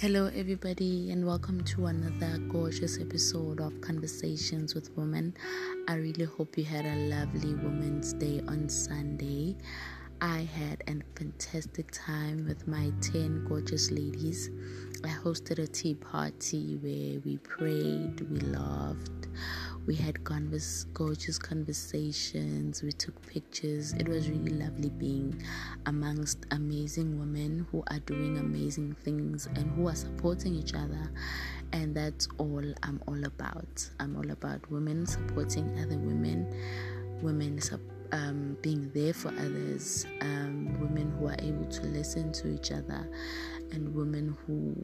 Hello, everybody, and welcome to another gorgeous episode of Conversations with Women. I really hope you had a lovely Women's Day on Sunday. I had a fantastic time with my 10 gorgeous ladies. I hosted a tea party where we prayed, we laughed, we had gorgeous conversations, we took pictures. It was really lovely being amongst amazing women who are doing amazing things and who are supporting each other. And that's all I'm all about. I'm all about women supporting other women, women um, being there for others, um, women who are able to listen to each other, and women who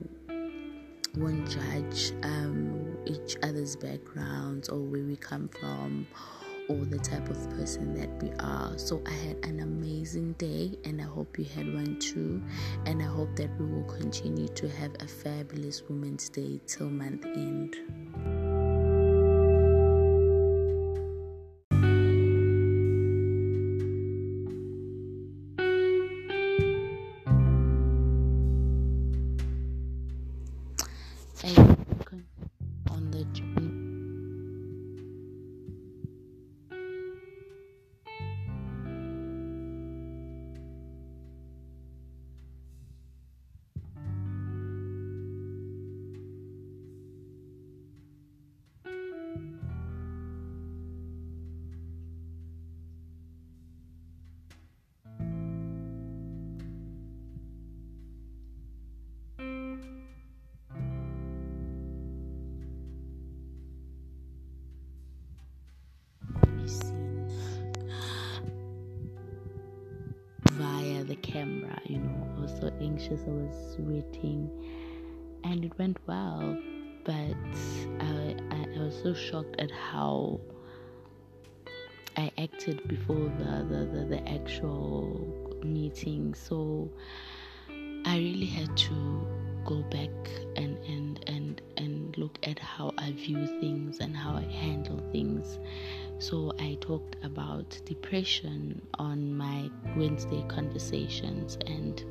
won't judge um, each other's backgrounds or where we come from or the type of person that we are. So I had an amazing day and I hope you had one too. And I hope that we will continue to have a fabulous Women's Day till month end. You know i was so anxious i was waiting, and it went well but I, I, I was so shocked at how I acted before the, the, the, the actual meeting. So I really had to go back and, and, and, and look at how I view things and how I handle things. So I talked about depression on my Wednesday conversations and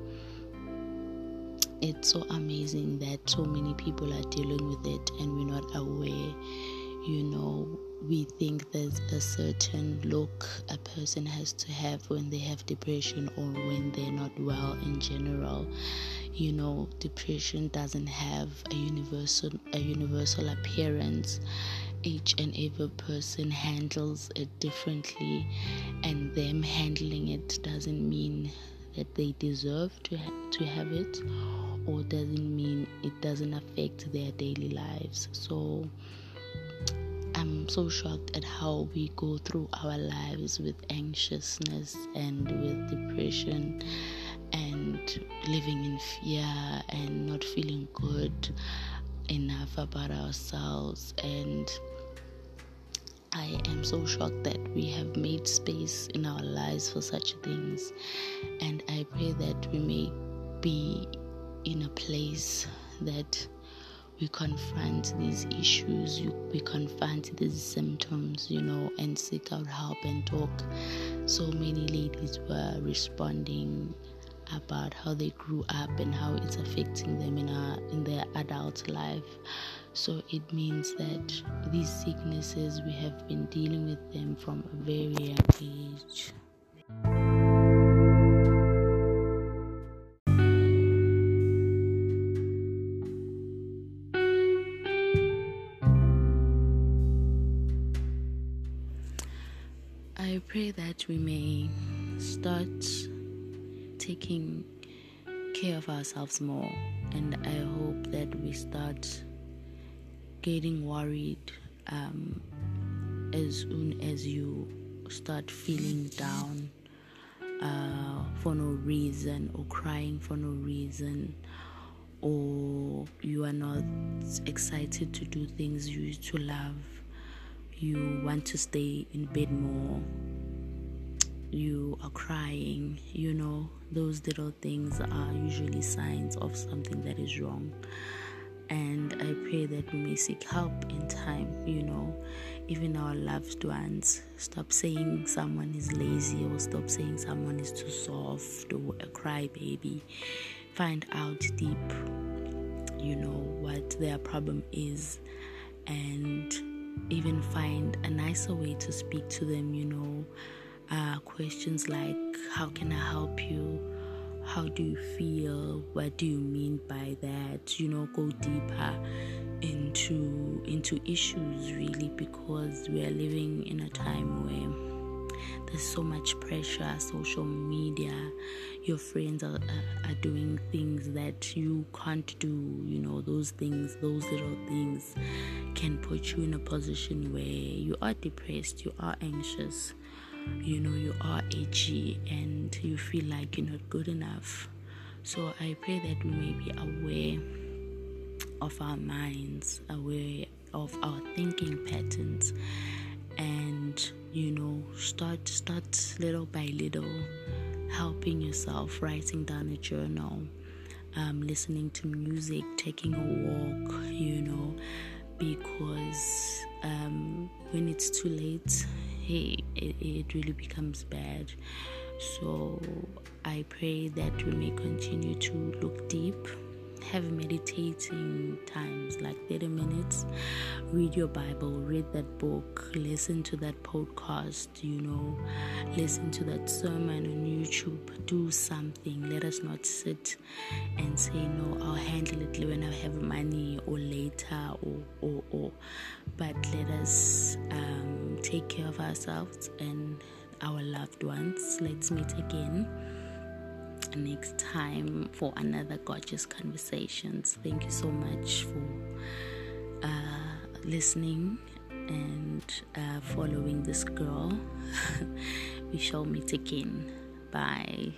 it's so amazing that so many people are dealing with it and we're not aware you know we think there's a certain look a person has to have when they have depression or when they're not well in general. You know depression doesn't have a universal a universal appearance. Each and every person handles it differently and them handling it doesn't mean that they deserve to ha- to have it or doesn't mean it doesn't affect their daily lives. So I'm so shocked at how we go through our lives with anxiousness and with depression and living in fear and not feeling good enough about ourselves. And I am so shocked that we have made space in our lives for such things. And I pray that we may be in a place that we confront these issues, we confront these symptoms, you know, and seek out help and talk. So many ladies were responding about how they grew up and how it's affecting them in our in their adult life. So it means that these sicknesses we have been dealing with them from a very young age. I pray that we may start taking care of ourselves more, and I hope that we start getting worried um, as soon as you start feeling down uh, for no reason or crying for no reason or you are not excited to do things you used to love you want to stay in bed more, you are crying, you know, those little things are usually signs of something that is wrong. And I pray that we may seek help in time, you know, even our loved ones. Stop saying someone is lazy or stop saying someone is too soft or a crybaby. Find out deep you know, what their problem is and even find a nicer way to speak to them, you know. Uh, questions like, How can I help you? How do you feel? What do you mean by that? You know, go deeper into into issues really because we are living in a time where there's so much pressure social media your friends are, are, are, doing things that you can't do you know those things those little things can put you in a position where you are depressed you are anxious you know you are edgy and you feel like you're not good enough. So i pray that we may be aware of our minds aware of our thinking patterns and you know start start little by little helping yourself writing down a journal um, listening to music taking a walk you know because um, when it's too late hey it, it really becomes bad. So i pray that we may continue to look deep have meditating times like 30 minutes read your bible read that book listen to that podcast you know listen to that sermon on youtube do something. Let us not sit and say no i'll handle it when i have money or later or or, or. but let us um, take care of ourselves and our loved ones. Let's meet again next time for another gorgeous conversations. Thank you so much for uh, listening and uh, following this girl. we shall meet again. Bye.